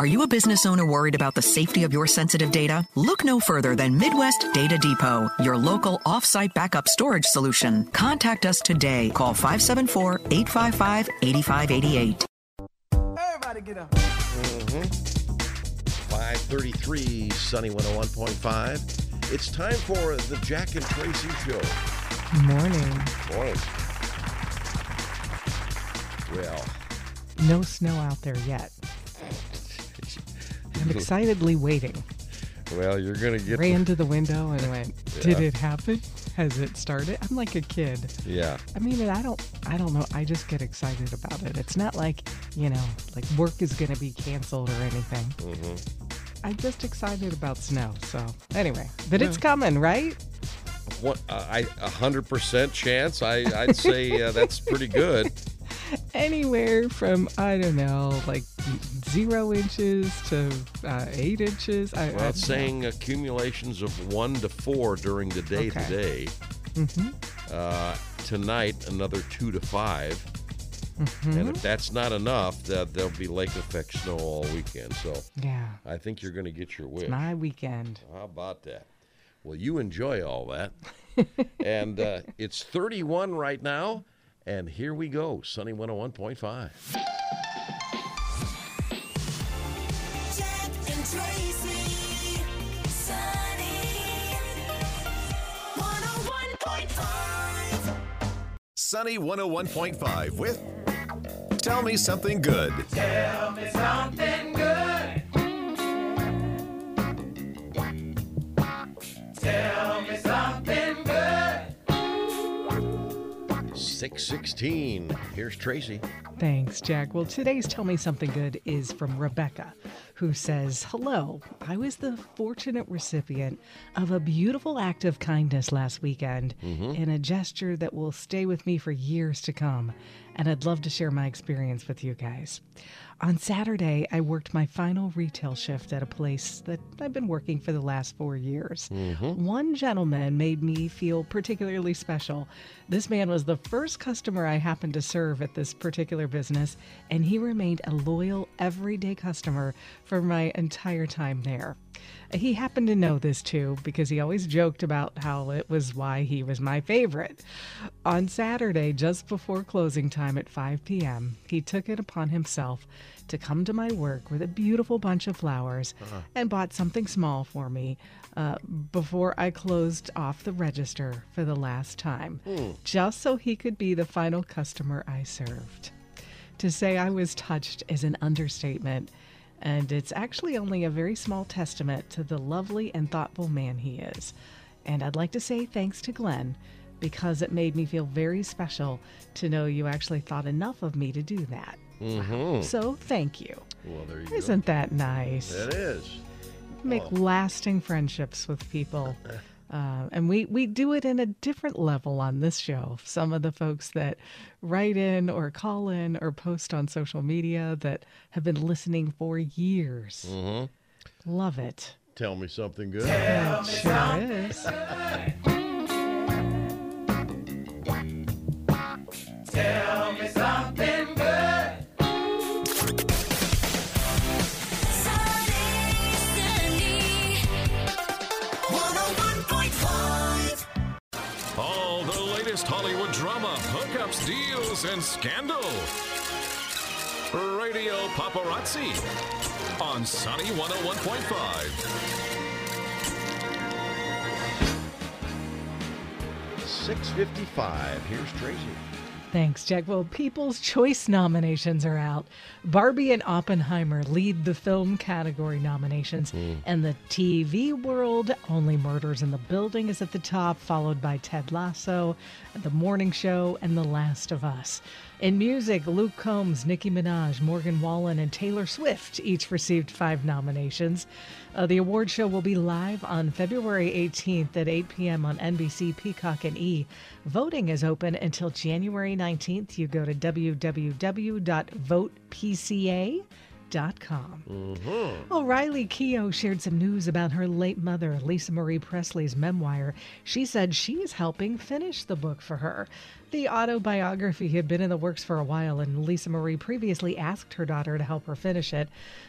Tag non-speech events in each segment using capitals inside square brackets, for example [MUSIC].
Are you a business owner worried about the safety of your sensitive data? Look no further than Midwest Data Depot, your local off-site backup storage solution. Contact us today. Call 574-855-8588. Everybody get up. Mm-hmm. 533 Sunny 101.5. It's time for the Jack and Traci Show. Morning. Morning. Well, No snow out there yet. I'm [LAUGHS] excitedly waiting. well, you're gonna get. Ran to the window and went, [LAUGHS] "Did it happen? Has it started?" I'm like a kid. yeah, I mean, I don't, I don't know. I just get excited about it. It's not like, you know, like work is going to be canceled or anything. Mm-hmm. I'm just excited about snow. So anyway, but it's coming, right? what? Uh, I a hundred percent chance. I I'd say uh, that's pretty good. [LAUGHS] Anywhere from I don't know, like zero inches to uh, eight inches. I, I Well, don't it's saying accumulations of one to four during the day Okay. today. Mhm. Uh, tonight, another two to 5 Mm-hmm. And if that's not enough, that there'll be lake effect snow all weekend. So Yeah, I think you're going to get your wish. my weekend. How about that? Well, you enjoy all that. [LAUGHS] and uh, it's 31 right now. And here we go Sunny 101.5. Sunny 101.5 with Tell Me Something Good. Tell me something 616. Here's Traci. Thanks, Jack. Well, today's Tell Me Something Good is from Rebecca, who says, Hello, I was the fortunate recipient of a beautiful act of kindness last weekend mm-hmm. and a gesture that will stay with me for years to come. And I'd love to share my experience with you guys. On Saturday, I worked my final retail shift at a place that I've been working for the last four years. Mm-hmm. One gentleman made me feel particularly special. This man was the first customer I happened to serve at this particular business, and he remained a loyal, everyday customer for my entire time there. He happened to know this too because he always joked about how it was why he was my favorite. On Saturday, just before closing time at 5 p.m., he took it upon himself to come to my work with a beautiful bunch of flowers and bought something small for me uh, before I closed off the register for the last time, just so he could be the final customer I served. To say I was touched is an understatement, and it's actually only a very small testament to the lovely and thoughtful man he is. And I'd like to say thanks to Glenn because it made me feel very special to know you actually thought enough of me to do that. Wow. So thank you. Well, there you Isn't that nice? go. It is. Make lasting friendships with people. [LAUGHS] Uh, and we, we do it in a different level on this show. Some of the folks that write in or call in or post on social media that have been listening for years. Love it. Tell me something good. It sure is. Latest Hollywood drama, hookups, deals, and scandal. Radio Paparazzi on Sunny 101.5. 655. Here's Traci. Thanks, Jack. Well, People's Choice nominations are out. Barbie and Oppenheimer lead the film category nominations, mm-hmm. and the TV world, Only Murders in the Building is at the top, followed by Ted Lasso, The Morning Show, and The Last of Us. In music, Luke Combs, Nicki Minaj, Morgan Wallen, and Taylor Swift each received five nominations. Uh, the award show will be live on February 18th at 8 p.m. on NBC, Peacock, and E. Voting is open until January 19th. You go to www.votepca.com. Well, Riley Keough shared some news about her late mother, Lisa Marie Presley's memoir. She said she is helping finish the book for her. The autobiography had been in the works for a while, and Lisa Marie previously asked her daughter to help her finish it.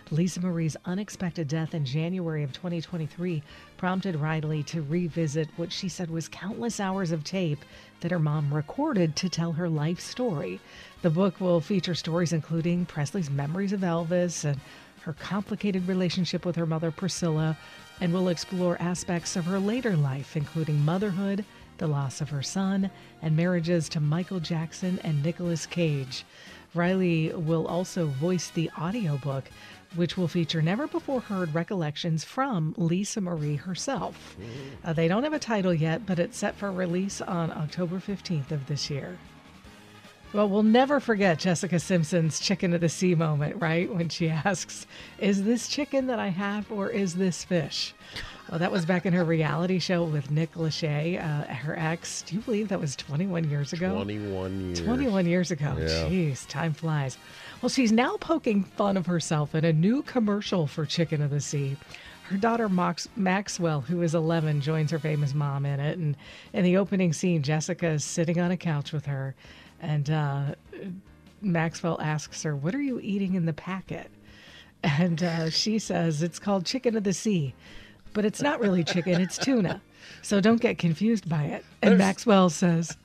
Lisa Marie's unexpected death in January of 2023 prompted Riley to revisit what she said was countless hours of tape that her mom recorded to tell her life story. The book will feature stories including Presley's memories of Elvis and her complicated relationship with her mother Priscilla, and will explore aspects of her later life, including motherhood, the loss of her son, and marriages to Michael Jackson and Nicolas Cage. Riley will also voice the audiobook, which will feature never before heard recollections from Lisa Marie herself. Uh, they don't have a title yet, but it's set for release on October 15th of this year. Well, we'll never forget Jessica Simpson's chicken of the sea moment, right? When she asks, Is this chicken that I have or is this fish? Well, that was back in her reality show with Nick Lachey, uh, her ex. Do you believe that was 21 years ago? 21 years. 21 years ago. Yeah. Jeez, time flies. Well, she's now poking fun of herself in a new commercial for Chicken of the Sea. Her daughter Max- Maxwell, who is 11, joins her famous mom in it. And in the opening scene, Jessica is sitting on a couch with her, and uh, Maxwell asks her, What are you eating in the packet? And uh, she says, It's called Chicken of the Sea. But it's not really chicken, it's tuna. So don't get confused by it. And Maxwell says,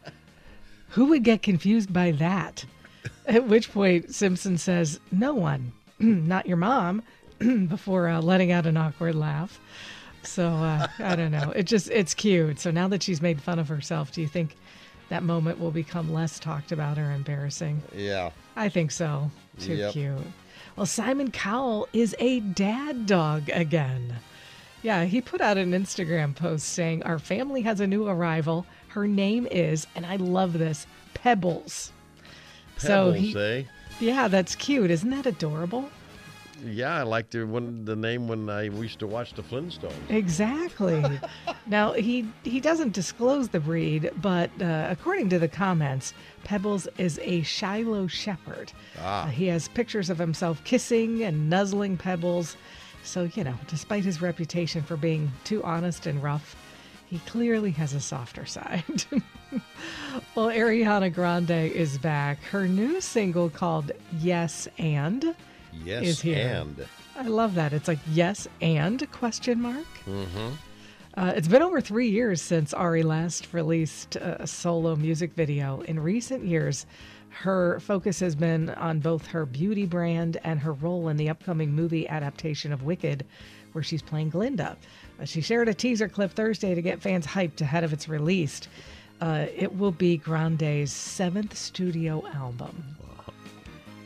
Who would get confused by that? At which point Simpson says, No one, [CLEARS THROAT] not your mom, [CLEARS THROAT] before uh, letting out an awkward laugh. So uh, I don't know. It just, it's cute. So now that she's made fun of herself, do you think that moment will become less talked about or embarrassing? Yeah. I think so. Too Yep. cute. Well, Simon Cowell is a dad dog again. Yeah, he put out an Instagram post saying, Our family has a new arrival. Her name is, and I love this, Pebbles. so Pebbles, he, eh? yeah, that's cute. Isn't that adorable? Yeah, I liked the, when, the name when I used to watch the Flintstones. Exactly. [LAUGHS] now he he doesn't disclose the breed, but uh, according to the comments, Pebbles is a Shiloh Shepherd. Uh, he has pictures of himself kissing and nuzzling Pebbles. So you know, despite his reputation for being too honest and rough, he clearly has a softer side. [LAUGHS] well, Ariana Grande is back. Her new single called "Yes and." Yes, Is here. and I love that. It's like yes and question mark. Uh, it's been over three years since Ari last released a solo music video. In recent years, her focus has been on both her beauty brand and her role in the upcoming movie adaptation of Wicked, where she's playing Glinda. Uh, she shared a teaser clip Thursday to get fans hyped ahead of its release. Uh, it will be Grande's seventh studio album.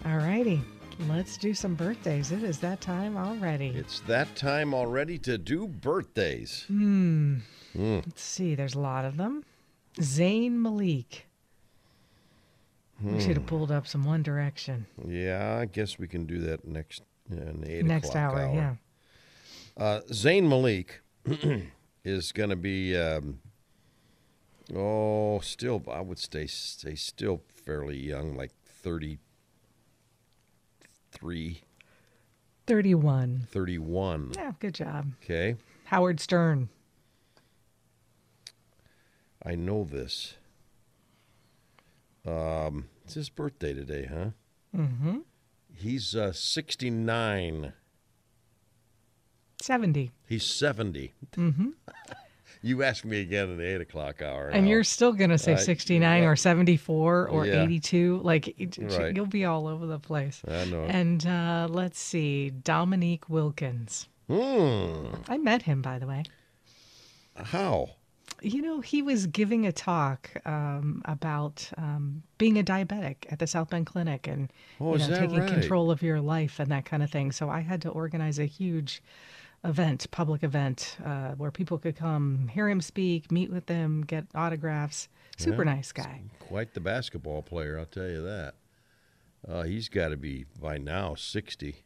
Alrighty, let's do some birthdays. It is that time already. it's that time already to do birthdays. Hmm. Let's see, there's a lot of them. Zayn Malik. We should have pulled up some One Direction Yeah, I guess we can do that next uh, in the eight next o'clock hour. Yeah. Uh, Zayn Malik [CLEARS THROAT] is going to be, um, oh, still, I would stay, stay still fairly young, like 33, 31. 31. Yeah, good job. Okay. Howard Stern. I know this. Um, it's his birthday today, huh? Mm-hmm. He's uh, 69. 70. He's 70. Mm-hmm. [LAUGHS] you ask me again in the 8 o'clock hour. And you're still going to say I- 69 or 74 or Yeah. 82. Like, Right. you'll be all over the place. I know. And uh, let's see, Dominique Wilkins. Hmm. I met him, by the way. How? You know, he was giving a talk um, about um, being a diabetic at the South Bend Clinic and Oh, you know, taking right? control of your life and that kind of thing. So I had to organize a huge event, public event, uh, where people could come hear him speak, meet with him, get autographs. Super nice guy. Quite the basketball player, I'll tell you that. Uh, he's got to be by now 60,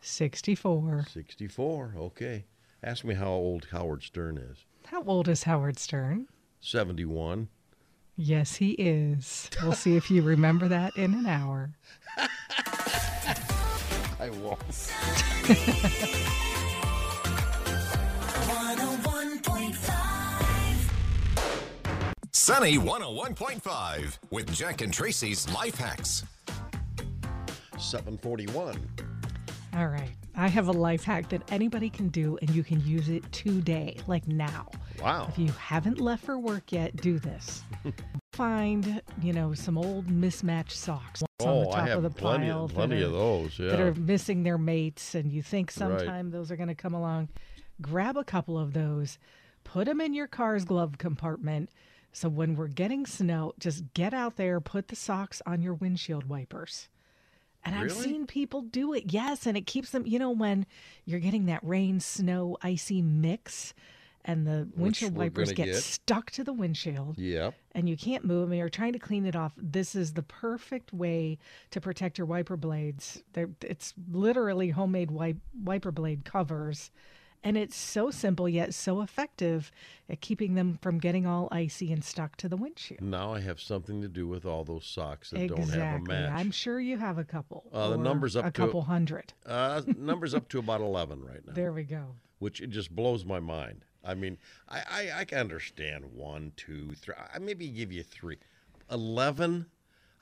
64. 64. Okay. Ask me how old Howard Stern is. How old is Howard Stern? 71. Yes, he is. We'll see if you remember that in an hour. [LAUGHS] I won't. [LAUGHS] Sunny 101.5 with Jack and Traci's Life Hacks. 741. All right. I have a life hack that anybody can do, and you can use it today, like now. Wow. If you haven't left for work yet, do this. [LAUGHS] Find, you know, some old mismatched socks on Oh, the top I have of the plenty, pile of, plenty that, of those. Yeah. that are missing their mates, and you think sometime those are going to come along. Grab a couple of those, put them in your car's glove compartment. So when we're getting snow, just get out there, put the socks on your windshield wipers. And I've seen people do it, yes, and it keeps them, you know, when you're getting that rain, snow, icy mix and the windshield wipers get, get. stuck to the windshield Yep. and you can't move them and you're trying to clean it off. This is the perfect way to protect your wiper blades. They're, it's literally homemade wipe, wiper blade covers. And it's so simple yet so effective at keeping them from getting all icy and stuck to the windshield. Now I have something to do with all those socks that exactly. don't have a match. I'm sure you have a couple. Uh, the number's up a to- couple hundred. Uh, numbers up to about 11 right now, There we go. which it just blows my mind. I mean, I, I, I can understand one, two, three. I maybe give you three. 11?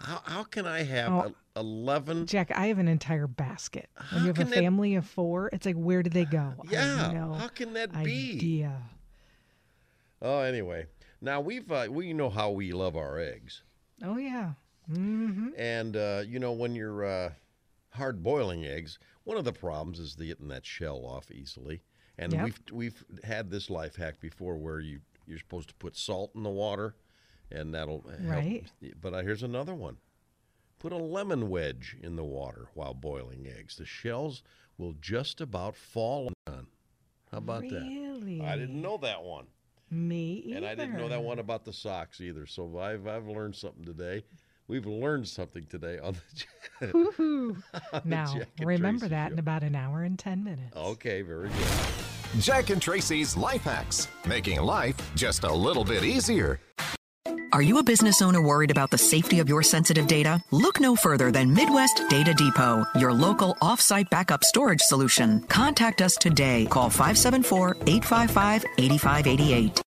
How, how can I have Oh. a- 11? Jack, I have an entire basket. When you have a can that- family of four, it's like, where do they go? Yeah, no how can that be? idea. Oh, anyway. Now, we've uh, we know how we love our eggs. Oh, yeah. hmm And, uh, you know, when you're uh, hard boiling eggs, one of the problems is the getting that shell off easily. And Yep. we've we've had this life hack before where you you're supposed to put salt in the water, and that'll help. Right. But uh, here's another one: put a lemon wedge in the water while boiling eggs. The shells will just about fall on. How about that? Really? I didn't know that one, Me either. and I didn't know that one about the socks either. So I've I've learned something today. We've learned something today on the. [LAUGHS] Woohoo. now, Jack and remember Traci that in about an hour and 10 minutes. okay, very good. Jack and Traci's Life Hacks, making life just a little bit easier. Are you a business owner worried about the safety of your sensitive data? Look no further than Midwest Data Depot, your local offsite backup storage solution. Contact us today. Call 574 855 8588.